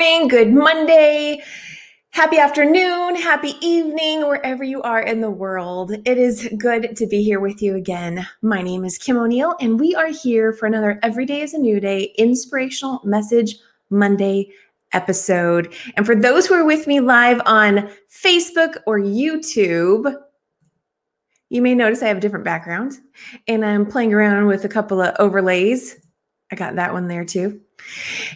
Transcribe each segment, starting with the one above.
Good morning, good Monday, happy afternoon, happy evening, wherever you are in the world. It is good to be here with you again. My name is Kim O'Neill, and we are here for another Every Day is a New Day inspirational message Monday episode. And for those who are with me live on Facebook or YouTube, you may notice I have a different background and I'm playing around with a couple of overlays. I got that one there too.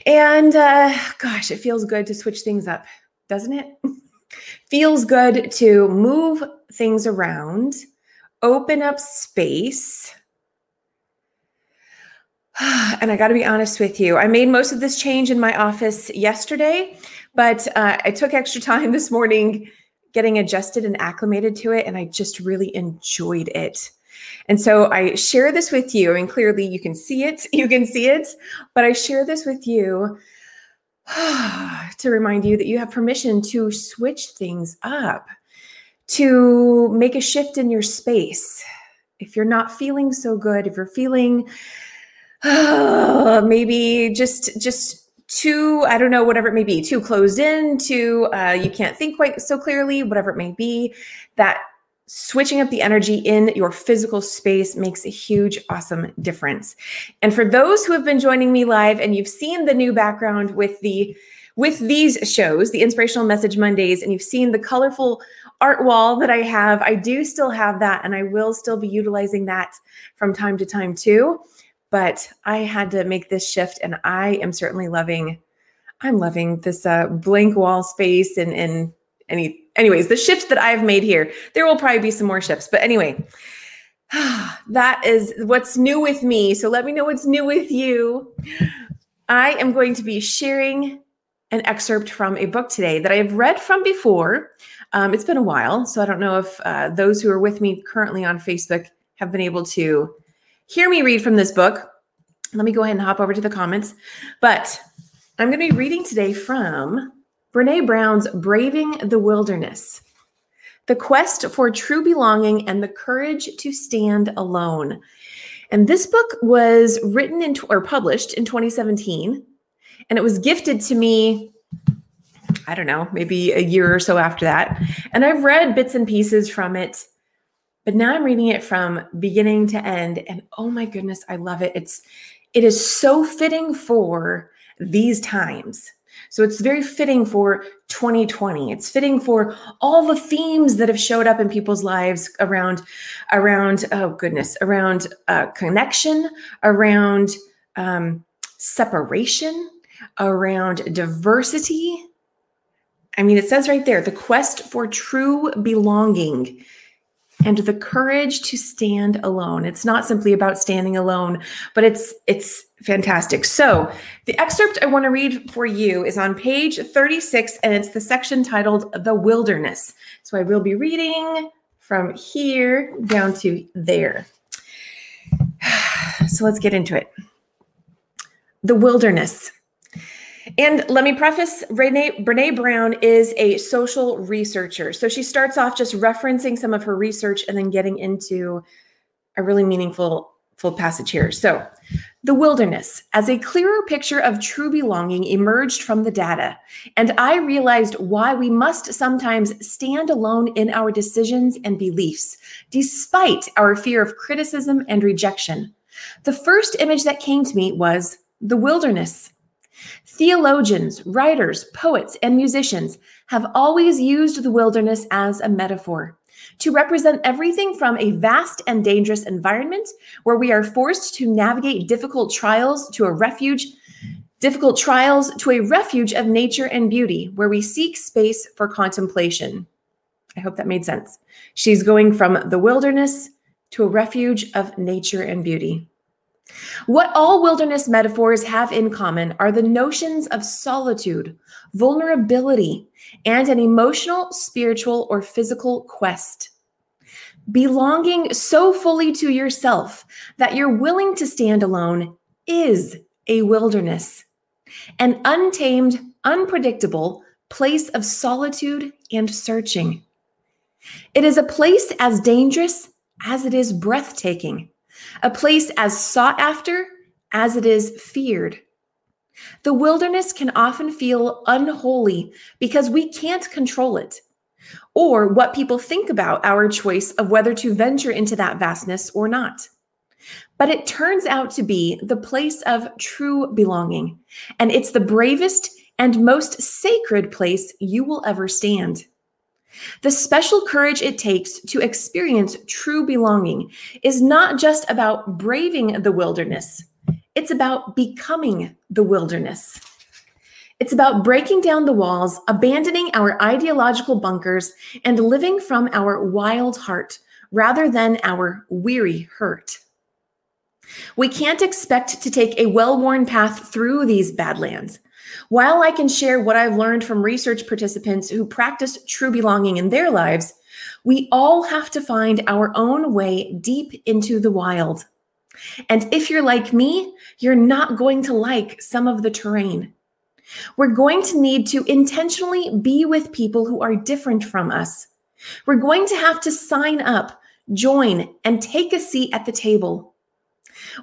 And uh, gosh, it feels good to switch things up, doesn't it? feels good to move things around, open up space. And I got to be honest with you, I made most of this change in my office yesterday, but uh, I took extra time this morning getting adjusted and acclimated to it, and I just really enjoyed it. And so I share this with you. I mean, clearly you can see it, you can see it, but I share this with you to remind you that you have permission to switch things up, to make a shift in your space. If you're not feeling so good, if you're feeling uh, maybe just just too i don't know whatever it may be too closed in too uh, you can't think quite so clearly whatever it may be that switching up the energy in your physical space makes a huge, awesome difference. And for those who have been joining me live and you've seen the new background with the with these shows, the Inspirational Message Mondays, and you've seen the colorful art wall that I have, I do still have that, and I will still be utilizing that from time to time too. But I had to make this shift, and I am certainly loving. I'm loving this uh, blank wall space and and any anyways, the shift that I've made here, there will probably be some more shifts. But anyway, that is what's new with me. So let me know what's new with you. I am going to be sharing an excerpt from a book today that I've read from before. Um, it's been a while, so I don't know if uh, those who are with me currently on Facebook have been able to hear me read from this book. Let me go ahead and hop over to the comments. But I'm going to be reading today from Brene Brown's Braving the Wilderness The Quest for True Belonging and the Courage to Stand Alone. And this book was written in, or published in 2017, and it was gifted to me I don't know, maybe a year or so after that. And I've read bits and pieces from it, but now I'm reading it from beginning to end and oh my goodness, I love it. It's it is so fitting for these times. So it's very fitting for 2020. It's fitting for all the themes that have showed up in people's lives around, around oh goodness, around uh, connection, around um, separation, around diversity. I mean, it says right there the quest for true belonging and the courage to stand alone. It's not simply about standing alone, but it's it's fantastic. So, the excerpt I want to read for you is on page 36 and it's the section titled The Wilderness. So, I will be reading from here down to there. So, let's get into it. The Wilderness. And let me preface Brene, Brene Brown is a social researcher. So she starts off just referencing some of her research and then getting into a really meaningful full passage here. So, the wilderness, as a clearer picture of true belonging, emerged from the data. And I realized why we must sometimes stand alone in our decisions and beliefs, despite our fear of criticism and rejection. The first image that came to me was the wilderness. Theologians, writers, poets, and musicians have always used the wilderness as a metaphor to represent everything from a vast and dangerous environment where we are forced to navigate difficult trials to a refuge, difficult trials to a refuge of nature and beauty where we seek space for contemplation. I hope that made sense. She's going from the wilderness to a refuge of nature and beauty. What all wilderness metaphors have in common are the notions of solitude, vulnerability, and an emotional, spiritual, or physical quest. Belonging so fully to yourself that you're willing to stand alone is a wilderness, an untamed, unpredictable place of solitude and searching. It is a place as dangerous as it is breathtaking a place as sought after as it is feared. The wilderness can often feel unholy because we can't control it or what people think about our choice of whether to venture into that vastness or not. But it turns out to be the place of true belonging, and it's the bravest and most sacred place you will ever stand. The special courage it takes to experience true belonging is not just about braving the wilderness, it's about becoming the wilderness. It's about breaking down the walls, abandoning our ideological bunkers, and living from our wild heart rather than our weary hurt. We can't expect to take a well worn path through these badlands. While I can share what I've learned from research participants who practice true belonging in their lives, we all have to find our own way deep into the wild. And if you're like me, you're not going to like some of the terrain. We're going to need to intentionally be with people who are different from us. We're going to have to sign up, join, and take a seat at the table.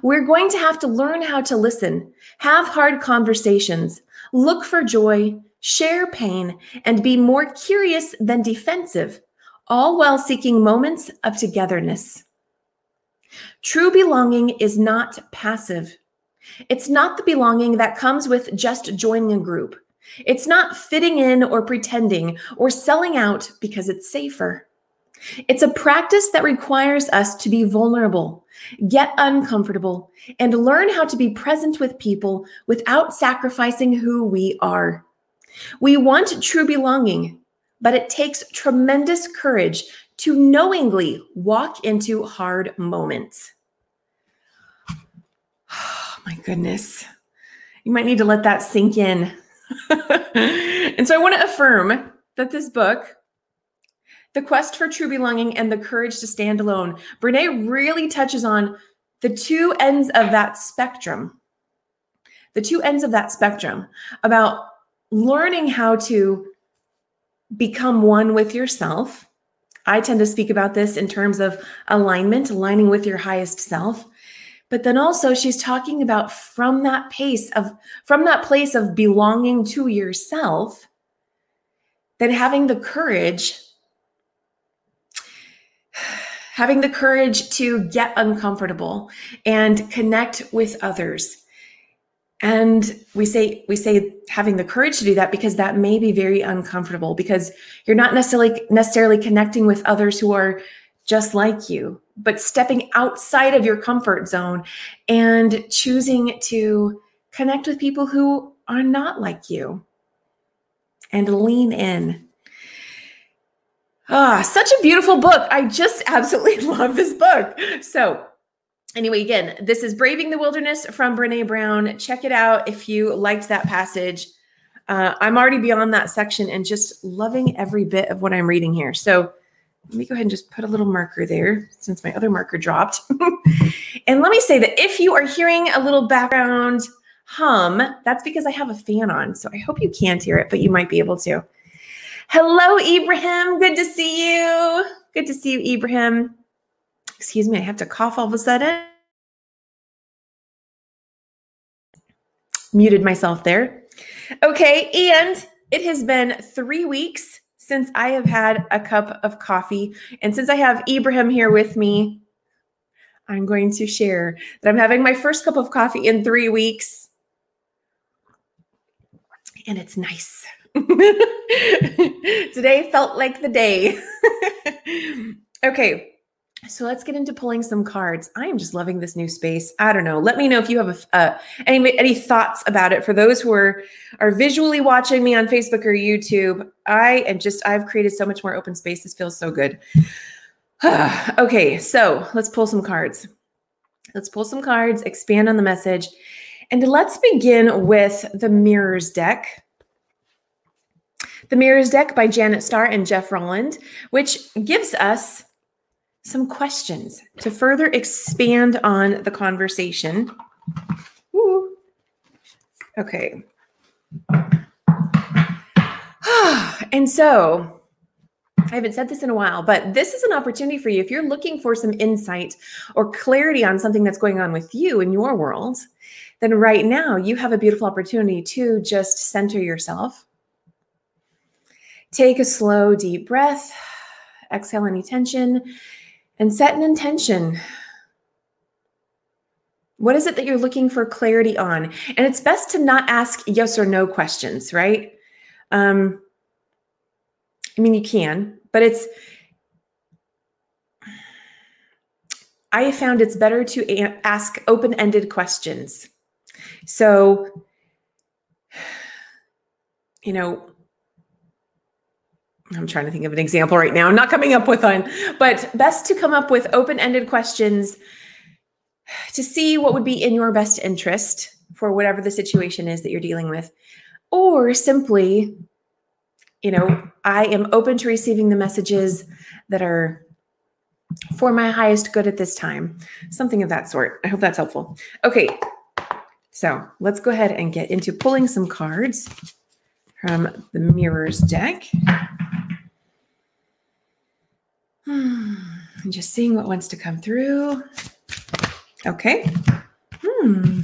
We're going to have to learn how to listen, have hard conversations, look for joy, share pain, and be more curious than defensive, all while seeking moments of togetherness. True belonging is not passive. It's not the belonging that comes with just joining a group. It's not fitting in or pretending or selling out because it's safer. It's a practice that requires us to be vulnerable, get uncomfortable, and learn how to be present with people without sacrificing who we are. We want true belonging, but it takes tremendous courage to knowingly walk into hard moments. Oh, my goodness. You might need to let that sink in. and so I want to affirm that this book, The Quest for True Belonging and the Courage to Stand Alone, Brene really touches on the two ends of that spectrum. The two ends of that spectrum about learning how to become one with yourself. I tend to speak about this in terms of alignment, aligning with your highest self. But then also she's talking about from that pace of from that place of belonging to yourself, then having the courage having the courage to get uncomfortable and connect with others. And we say we say having the courage to do that because that may be very uncomfortable because you're not necessarily necessarily connecting with others who are just like you but stepping outside of your comfort zone and choosing to connect with people who are not like you and lean in ah such a beautiful book i just absolutely love this book so anyway, again, this is Braving the Wilderness from Brene Brown. Check it out if you liked that passage. Uh, I'm already beyond that section and just loving every bit of what I'm reading here. So let me go ahead and just put a little marker there since my other marker dropped. and let me say that if you are hearing a little background hum, that's because I have a fan on. So I hope you can't hear it, but you might be able to. Hello, Ibrahim. Good to see you. Good to see you, Ibrahim. Excuse me, I have to cough all of a sudden. Muted myself there. Okay, and it has been three weeks since I have had a cup of coffee. And since I have Ibrahim here with me, I'm going to share that I'm having my first cup of coffee in three weeks. And it's nice. Today felt like the day. okay, so let's get into pulling some cards. I am just loving this new space. I don't know. Let me know if you have a, uh, any any thoughts about it. For those who are are visually watching me on Facebook or YouTube, I am just I've created so much more open space. This feels so good. okay, so let's pull some cards. Let's pull some cards, expand on the message, and let's begin with the Mirrors deck. The Mirrors deck by Janet Starr and Jeff Rolland, which gives us some questions to further expand on the conversation. Ooh. Okay. and so I haven't said this in a while, but this is an opportunity for you. If you're looking for some insight or clarity on something that's going on with you in your world, then right now you have a beautiful opportunity to just center yourself. Take a slow, deep breath, exhale any tension, and set an intention. What is it that you're looking for clarity on? And it's best to not ask yes or no questions, right? Um, I mean, you can, but it's, I found it's better to a- ask open ended questions. So, you know, I'm trying to think of an example right now. I'm not coming up with one, but best to come up with open ended questions to see what would be in your best interest for whatever the situation is that you're dealing with, or simply you know, I am open to receiving the messages that are for my highest good at this time. Something of that sort. I hope that's helpful. Okay. So let's go ahead and get into pulling some cards from the mirrors deck. And just seeing what wants to come through. Okay. Hmm.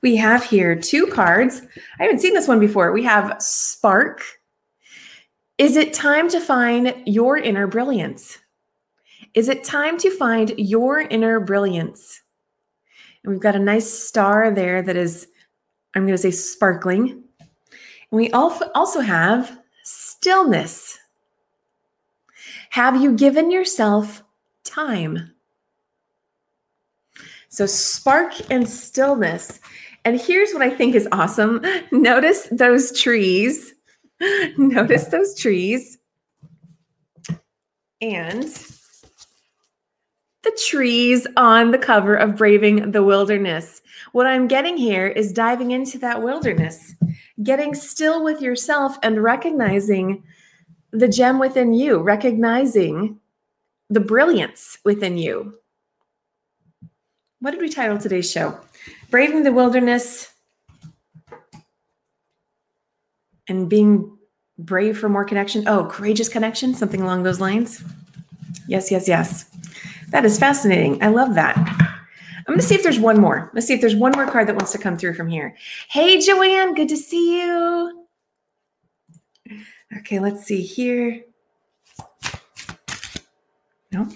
We have here two cards. I haven't seen this one before. We have Spark is it time to find your inner brilliance? Is it time to find your inner brilliance? And we've got a nice star there that is, I'm going to say sparkling. And we also have stillness. Have you given yourself time? So, spark and stillness. And here's what I think is awesome notice those trees Notice those trees and the trees on the cover of Braving the Wilderness. What I'm getting here is diving into that wilderness, getting still with yourself and recognizing the gem within you, recognizing the brilliance within you. What did we title today's show? Braving the Wilderness and being brave for more connection. Oh, courageous connection, something along those lines. Yes, yes, yes. That is fascinating. I love that. I'm going to see if there's one more. Let's see if there's one more card that wants to come through from here. Hey, Joanne, good to see you. Okay, let's see here. No.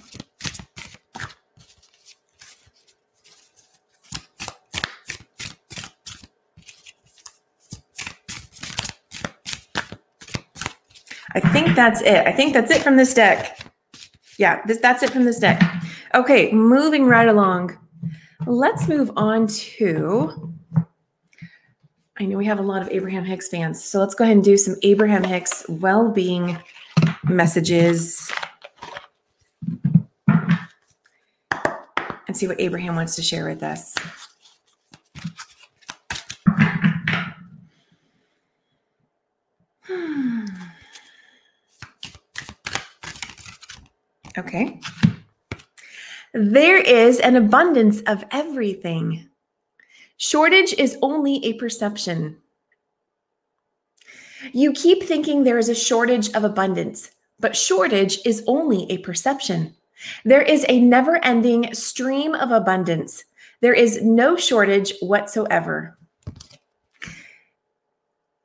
I think that's it. I think that's it from this deck. Yeah, this that's it from this deck. Okay, moving right along. Let's move on to I know we have a lot of Abraham Hicks fans. So let's go ahead and do some Abraham Hicks well-being messages. And see what Abraham wants to share with us. Hmm. Okay. There is an abundance of everything. Shortage is only a perception. You keep thinking there is a shortage of abundance, but shortage is only a perception. There is a never ending stream of abundance. There is no shortage whatsoever.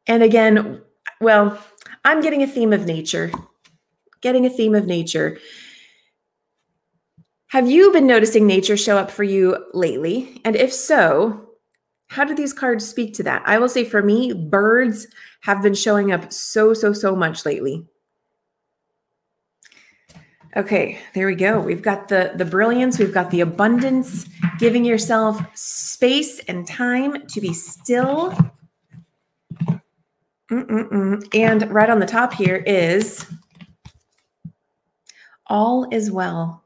And again, well, I'm getting a theme of nature, getting a theme of nature. Have you been noticing nature show up for you lately? And if so, how do these cards speak to that? I will say for me, birds have been showing up so, so, so much lately. Okay, there we go. We've got the the brilliance, we've got the abundance, giving yourself space and time to be still. Mm-mm-mm. And right on the top here is all is well.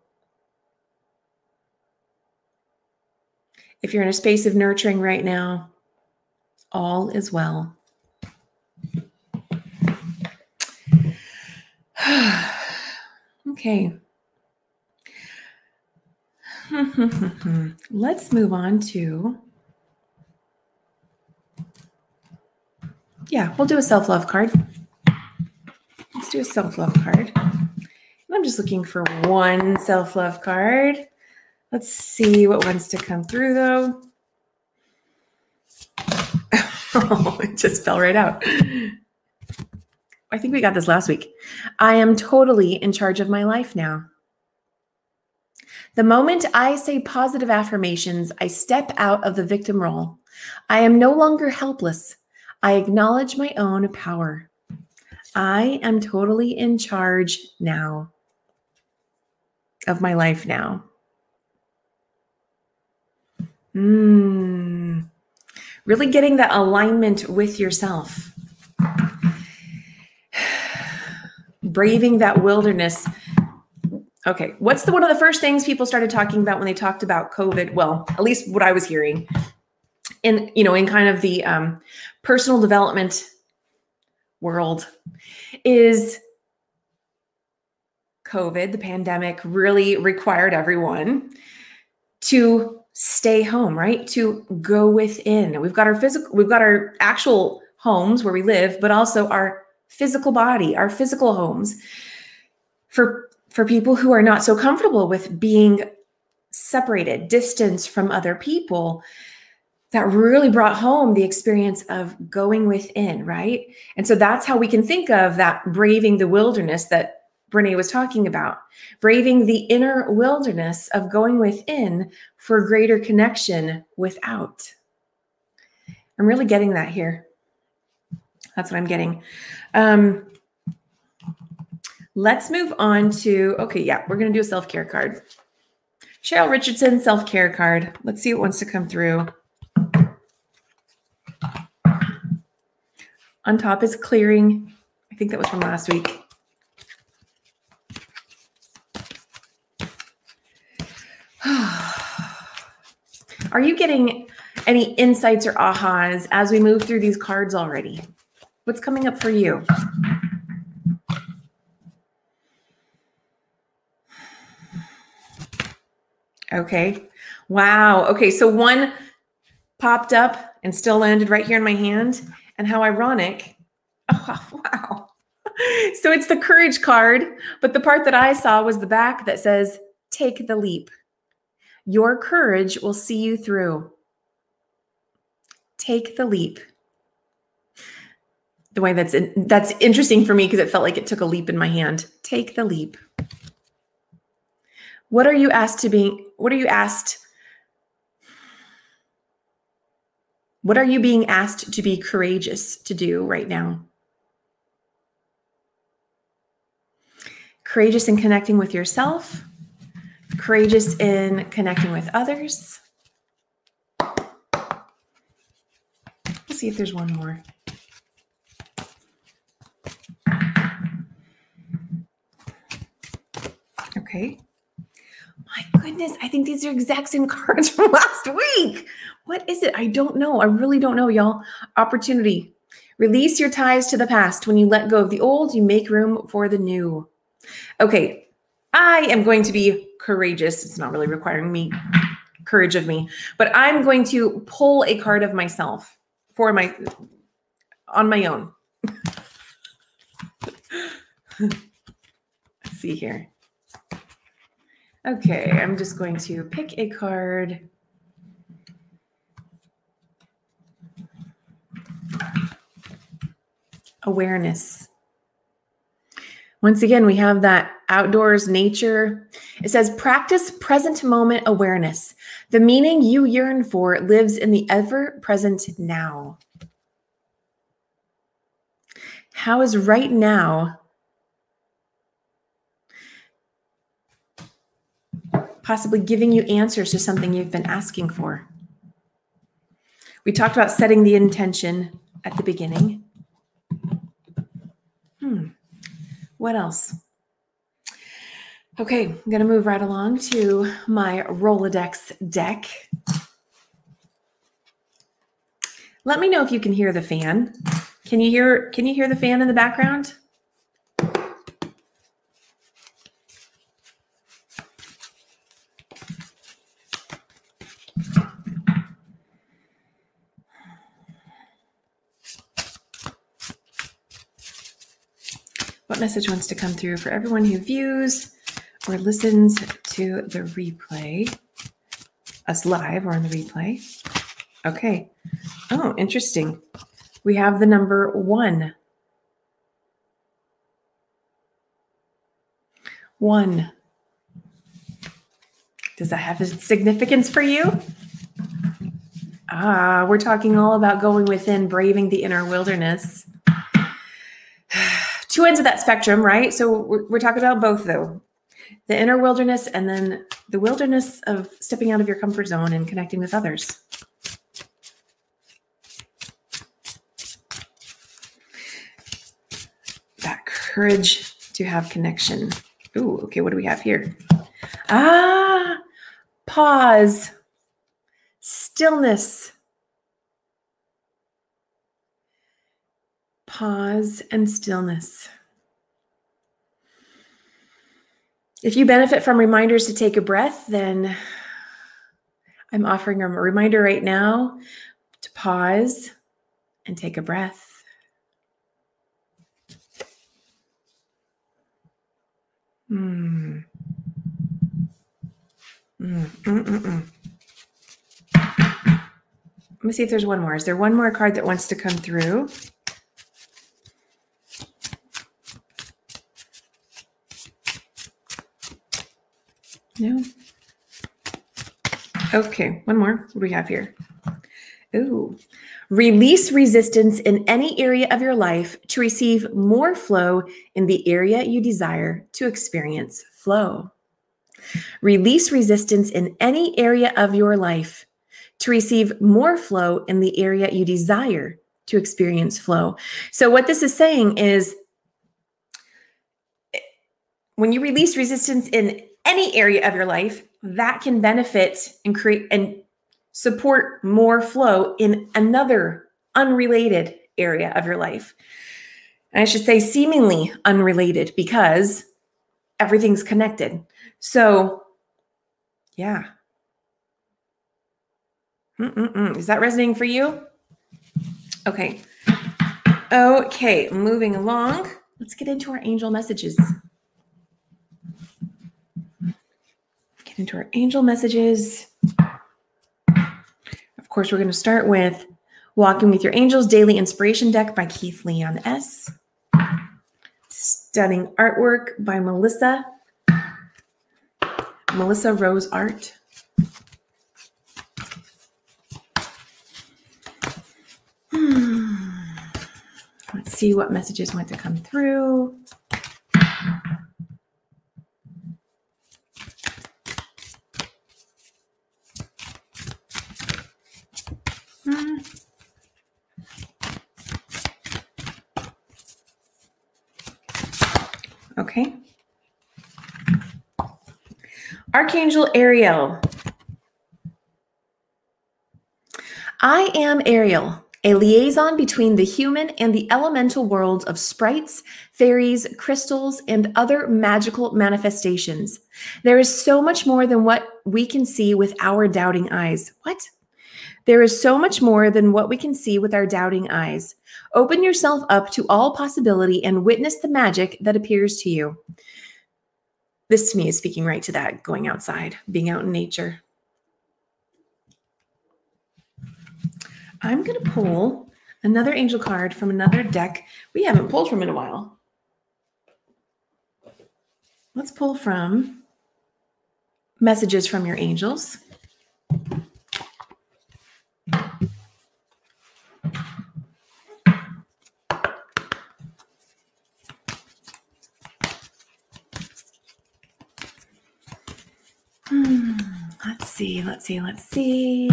If you're in a space of nurturing right now, all is well. okay. Let's move on to. Yeah, we'll do a self love card. Let's do a self love card. I'm just looking for one self love card. Let's see what wants to come through though. oh, it just fell right out. I think we got this last week. I am totally in charge of my life now. The moment I say positive affirmations, I step out of the victim role. I am no longer helpless. I acknowledge my own power. I am totally in charge now of my life now. Mm. Really getting that alignment with yourself. Braving that wilderness. Okay, what's the one of the first things people started talking about when they talked about COVID? Well, at least what I was hearing in you know in kind of the um, personal development world is COVID, the pandemic, really required everyone to stay home, right? To go within. We've got our physical, we've got our actual homes where we live, but also our physical body, our physical homes. For for people who are not so comfortable with being separated, distance from other people, that really brought home the experience of going within, right? And so that's how we can think of that braving the wilderness that Brene was talking about, braving the inner wilderness of going within for greater connection without. I'm really getting that here. That's what I'm getting. Um, let's move on to, okay, yeah, we're going to do a self care card. Cheryl Richardson, self care card. Let's see what wants to come through. On top is clearing. I think that was from last week. Are you getting any insights or ahas as we move through these cards already? What's coming up for you? Okay. Wow. Okay. So one popped up and still landed right here in my hand. And how ironic. Oh, wow. So it's the courage card, but the part that I saw was the back that says, Take the leap. Your courage will see you through. Take the leap. The way that's that's interesting for me because it felt like it took a leap in my hand. Take the leap. What are you asked to be? What are you asked What are you being asked to be courageous to do right now? Courageous in connecting with yourself, courageous in connecting with others. Let's see if there's one more. Okay. My goodness, I think these are exact same cards from last week. What is it? I don't know. I really don't know, y'all. Opportunity. Release your ties to the past. When you let go of the old, you make room for the new. Okay, I am going to be courageous. It's not really requiring me courage of me, but I'm going to pull a card of myself for my on my own. Let's see here. Okay, I'm just going to pick a card. Awareness. Once again, we have that outdoors nature. It says, practice present moment awareness. The meaning you yearn for lives in the ever present now. How is right now possibly giving you answers to something you've been asking for? We talked about setting the intention at the beginning. Hmm. What else? Okay, I'm going to move right along to my Rolodex deck. Let me know if you can hear the fan. Can you hear can you hear the fan in the background? Message wants to come through for everyone who views or listens to the replay, us live or on the replay. Okay. Oh, interesting. We have the number one. One. Does that have a significance for you? Ah, we're talking all about going within, braving the inner wilderness. Two ends of that spectrum, right? So we're, we're talking about both, though the inner wilderness and then the wilderness of stepping out of your comfort zone and connecting with others. That courage to have connection. Ooh, okay, what do we have here? Ah, pause, stillness. Pause and stillness. If you benefit from reminders to take a breath, then I'm offering a reminder right now to pause and take a breath. Mm, mm, mm. Let me see if there's one more. Is there one more card that wants to come through? No. Okay, one more. What do we have here? Ooh. Release resistance in any area of your life to receive more flow in the area you desire to experience flow. Release resistance in any area of your life to receive more flow in the area you desire to experience flow. So, what this is saying is when you release resistance in any area of your life, that can benefit and create and support more flow in another unrelated area of your life. And I should say, seemingly unrelated because everything's connected. So, yeah. Mm-mm-mm. Is that resonating for you? Okay. Okay, moving along. Let's get into our angel messages. Get into our angel messages. Of course, we're going to start with Walking with Your Angels Daily Inspiration Deck by Keith Leon S. Stunning artwork by Melissa. Melissa Rose Art. Hmm. Let's see what messages want to come through. Okay. Archangel Ariel. I am Ariel, a liaison between the human and the elemental worlds of sprites, fairies, crystals, and other magical manifestations. There is so much more than what we can see with our doubting eyes. What? There is so much more than what we can see with our doubting eyes. Open yourself up to all possibility and witness the magic that appears to you. This to me is speaking right to that going outside, being out in nature. I'm going to pull another angel card from another deck we haven't pulled from in a while. Let's pull from messages from your angels. Hmm, let's see, let's see.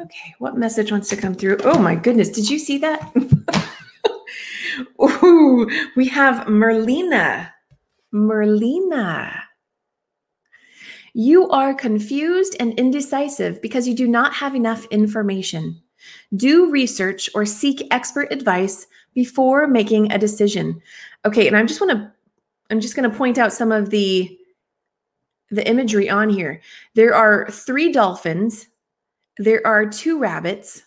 Okay, what message wants to come through? Oh my goodness, did you see that? Ooh, we have Merlina. Merlina. You are confused and indecisive because you do not have enough information. Do research or seek expert advice before making a decision. Okay, and I'm just want to I'm just going to point out some of the the imagery on here. There are three dolphins, there are two rabbits,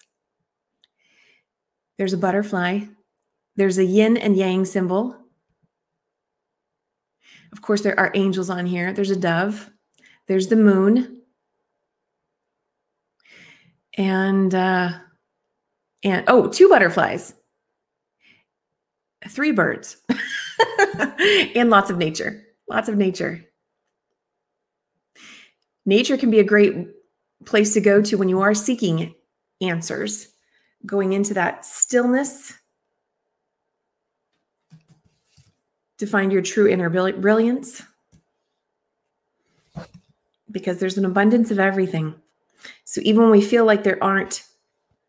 there's a butterfly, there's a yin and yang symbol, Of course, there are angels on here. There's a dove. There's the moon. And uh and oh, two butterflies. Three birds. and lots of nature. Lots of nature. Nature can be a great place to go to when you are seeking answers, going into that stillness to find your true inner brilliance. Because there's an abundance of everything. So even when we feel like there aren't,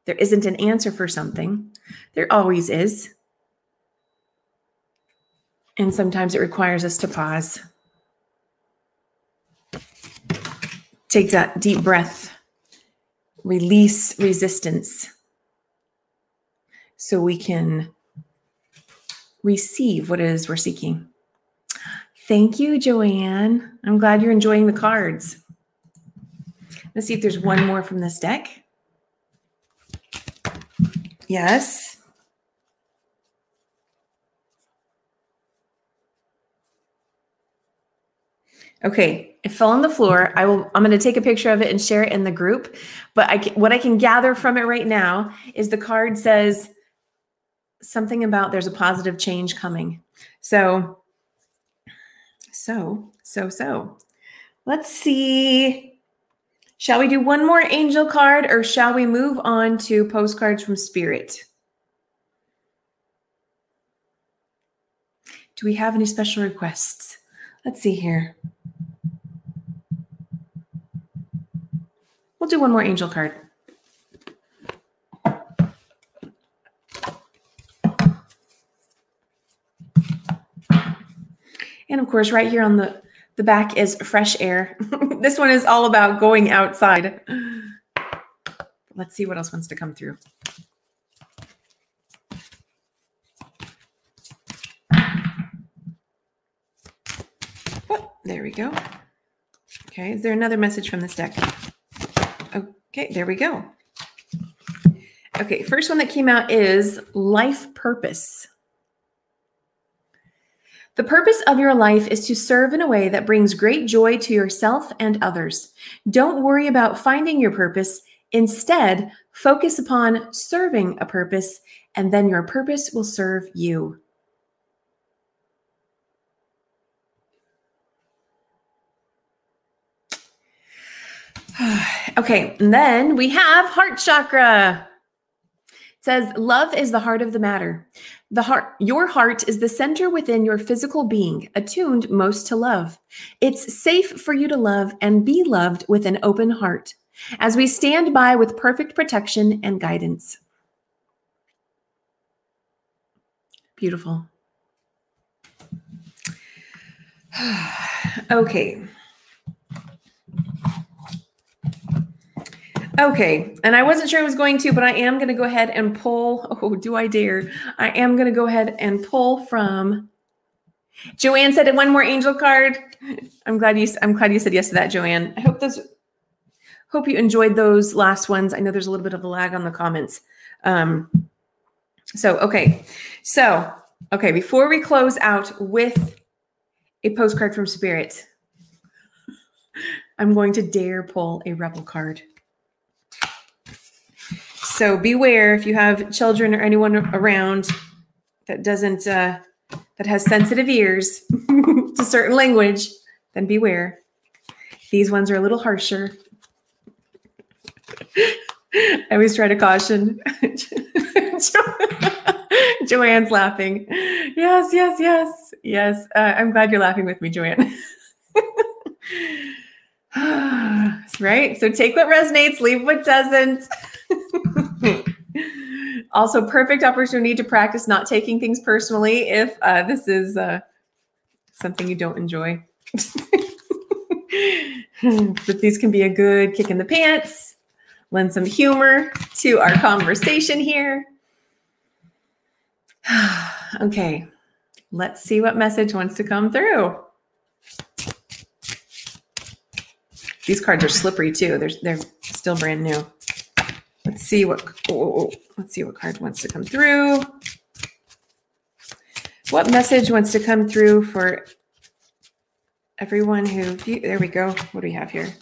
there isn't an answer for something, there always is. And sometimes it requires us to pause. Take that deep breath, release resistance so we can receive what it is we're seeking. Thank you, Joanne. I'm glad you're enjoying the cards. Let's see if there's one more from this deck. Yes. Okay, it fell on the floor. I will. I'm going to take a picture of it and share it in the group. But I, what I can gather from it right now is the card says something about there's a positive change coming. So, so, so, so. Let's see. Shall we do one more angel card, or shall we move on to postcards from Spirit? Do we have any special requests? Let's see here. We'll do one more angel card. And of course, right here on the, the back is fresh air. this one is all about going outside. Let's see what else wants to come through. Oh, there we go. Okay, is there another message from this deck? Okay, there we go. Okay, first one that came out is life purpose. The purpose of your life is to serve in a way that brings great joy to yourself and others. Don't worry about finding your purpose. Instead, focus upon serving a purpose, and then your purpose will serve you. okay, and then we have heart chakra. It says love is the heart of the matter. The heart your heart is the center within your physical being, attuned most to love. It's safe for you to love and be loved with an open heart as we stand by with perfect protection and guidance. Beautiful. okay. Okay, and I wasn't sure I was going to, but I am going to go ahead and pull. Oh, do I dare? I am going to go ahead and pull from. Joanne said one more angel card. I'm glad you. I'm glad you said yes to that, Joanne. I hope those. Hope you enjoyed those last ones. I know there's a little bit of a lag on the comments. Um, so okay, so okay. Before we close out with a postcard from Spirit, I'm going to dare pull a rebel card. So beware if you have children or anyone around that doesn't uh, that has sensitive ears to certain language, then beware. These ones are a little harsher. I always try to caution. Joanne's laughing. Yes, yes, yes, yes. Uh, I'm glad you're laughing with me, Joanne. right? So take what resonates, leave what doesn't. also, perfect opportunity to practice not taking things personally if uh, this is uh, something you don't enjoy. but these can be a good kick in the pants, lend some humor to our conversation here. okay, let's see what message wants to come through. These cards are slippery too. They're they're still brand new. Let's see what oh, let's see what card wants to come through. What message wants to come through for everyone who, there we go. What do we have here?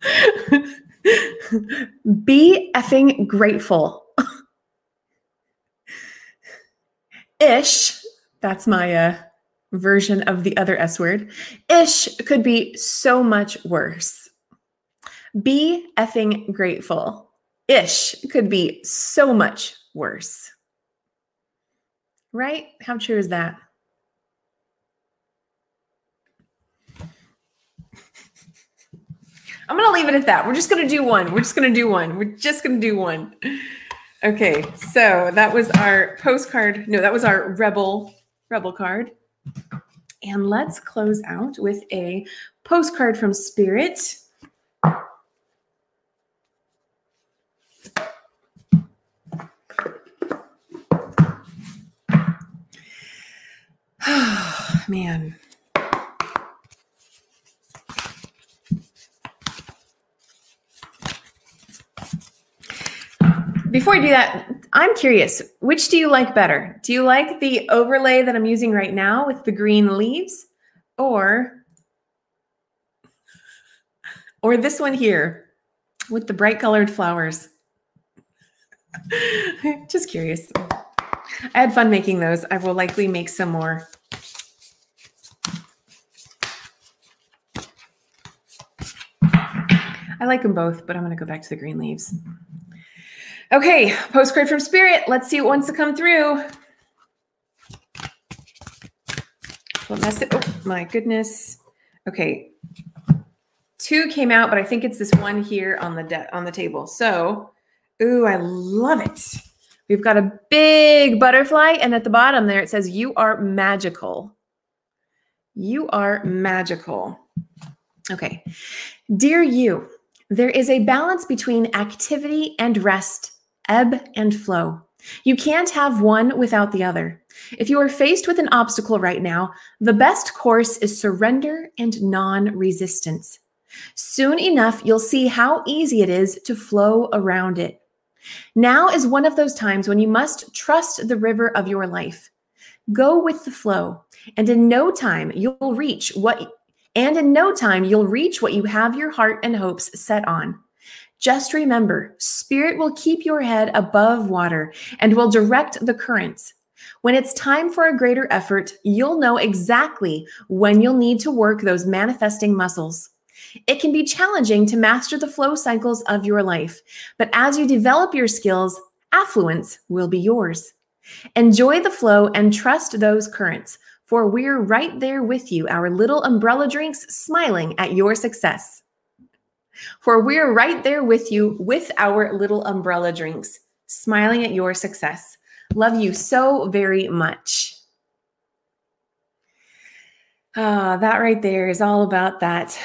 Be effing grateful. Ish, that's my uh, version of the other S word. Ish could be so much worse. Be effing grateful. Ish could be so much worse. Right? How true is that? I'm going to leave it at that. We're just going to do one. We're just going to do one. We're just going to do one. Okay. So that was our postcard. No, that was our rebel rebel card. And let's close out with a postcard from Spirit. Man. Before I do that, I'm curious, which do you like better? Do you like the overlay that I'm using right now with the green leaves or or this one here with the bright colored flowers? Just curious. I had fun making those. I will likely make some more. I like them both, but I'm going to go back to the green leaves. Okay, postcard from Spirit. Let's see what wants to come through. What message? Oh my goodness. Okay, two came out, but I think it's this one here on the de- on the table. So, ooh, I love it. We've got a big butterfly, and at the bottom there it says, "You are magical." You are magical. Okay, dear you. There is a balance between activity and rest ebb and flow. You can't have one without the other. If you are faced with an obstacle right now, the best course is surrender and non resistance. Soon enough, you'll see how easy it is to flow around it. Now is one of those times when you must trust the river of your life. Go with the flow, and in no time you'll reach what and in no time you'll reach what you have your heart and hopes set on. Just remember, Spirit will keep your head above water and will direct the currents. When it's time for a greater effort, you'll know exactly when you'll need to work those manifesting muscles. It can be challenging to master the flow cycles of your life, but as you develop your skills, affluence will be yours. Enjoy the flow and trust those currents, for we're right there with you, our little umbrella drinks, smiling at your success. For we're right there with you with our little umbrella drinks, smiling at your success. Love you so very much. Ah, that right there is all about that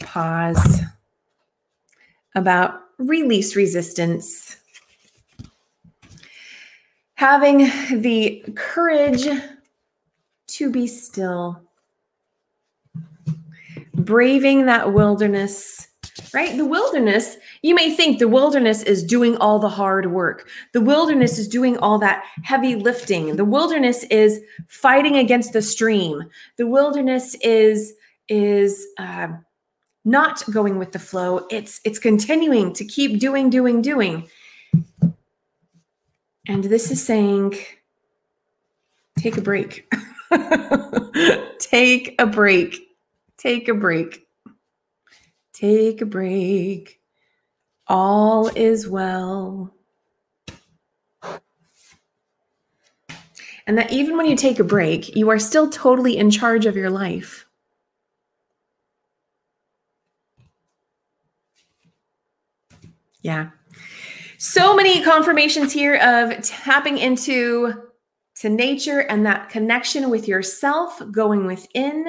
pause, about release resistance, having the courage to be still, braving that wilderness right? The wilderness, you may think the wilderness is doing all the hard work. The wilderness is doing all that heavy lifting. The wilderness is fighting against the stream. The wilderness is is uh, not going with the flow. It's it's continuing to keep doing, doing, doing. And this is saying, take a break. take a break. Take a break. Take a break. All is well. And that even when you take a break, you are still totally in charge of your life. Yeah. So many confirmations here of tapping into to nature and that connection with yourself going within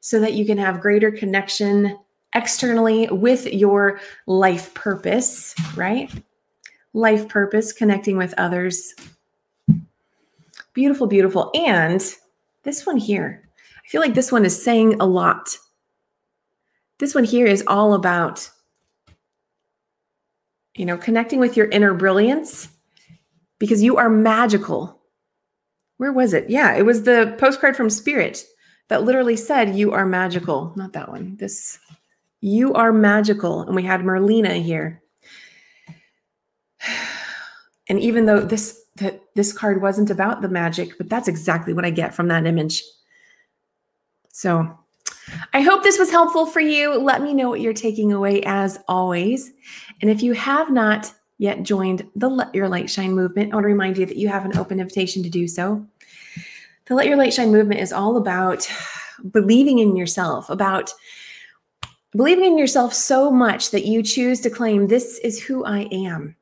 so that you can have greater connection externally with your life purpose, right? Life purpose, connecting with others. Beautiful, beautiful. And this one here, I feel like this one is saying a lot. This one here is all about, you know, connecting with your inner brilliance because you are magical. Where was it? Yeah, it was the postcard from Spirit. that literally said, You are magical. Not that one. This, you are magical. And we had Merlina here. And even though this that this card wasn't about the magic, but that's exactly what I get from that image. So I hope this was helpful for you. Let me know what you're taking away as always. And if you have not yet joined the Let Your Light Shine movement, I want to remind you that you have an open invitation to do so. The Let Your Light Shine movement is all about believing in yourself, about believing in yourself so much that you choose to claim, This is who I am.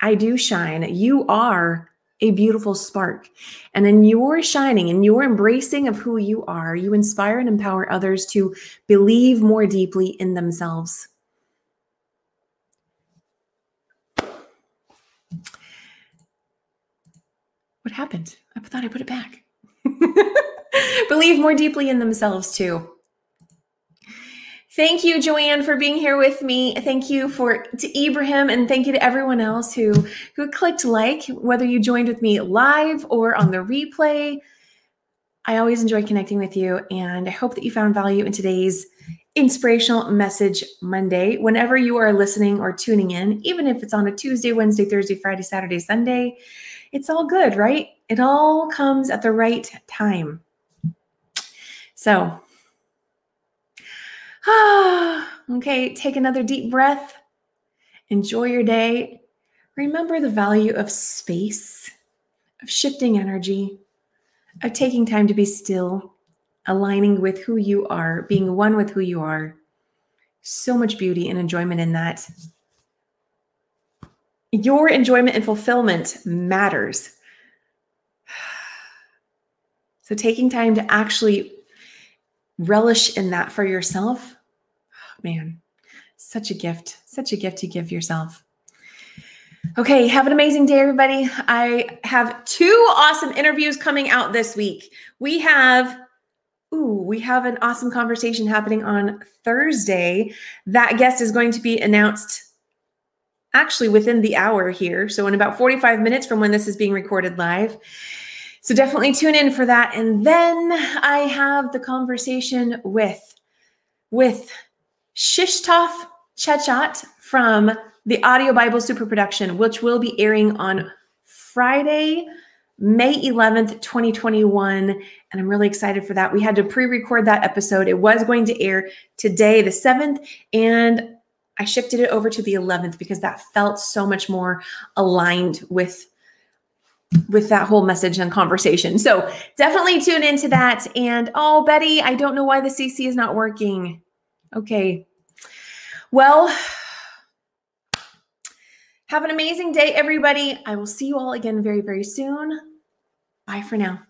I do shine. You are a beautiful spark. And in your shining and your embracing of who you are, you inspire and empower others to believe more deeply in themselves. What happened? I thought I put it back. believe more deeply in themselves too. Thank you, Joanne, for being here with me. Thank you for to Ibrahim, and thank you to everyone else who who clicked like, whether you joined with me live or on the replay. I always enjoy connecting with you, and I hope that you found value in today's inspirational message Monday. Whenever you are listening or tuning in, even if it's on a Tuesday, Wednesday, Thursday, Friday, Saturday, Sunday, it's all good, right? It all comes at the right time. So okay, take another deep breath. Enjoy your day. Remember the value of space, of shifting energy, of taking time to be still, aligning with who you are, being one with who you are. So much beauty and enjoyment in that. Your enjoyment and fulfillment matters. So, taking time to actually relish in that for yourself, oh, man, such a gift, such a gift to give yourself. Okay, have an amazing day, everybody. I have two awesome interviews coming out this week. We have, ooh, we have an awesome conversation happening on Thursday. That guest is going to be announced actually within the hour here. So, in about 45 minutes from when this is being recorded live. So definitely tune in for that. And then I have the conversation with with Krzysztof Czeczot from the Audio Bible Super Production, which will be airing on Friday, May 11th, 2021. And I'm really excited for that. We had to pre record that episode. It was going to air today, the 7th, and I shifted it over to the 11th because that felt so much more aligned with with that whole message and conversation. So definitely tune into that. And oh, Betty, I don't know why the CC is not working. Okay. Well, have an amazing day, everybody. I will see you all again very, very soon. Bye for now.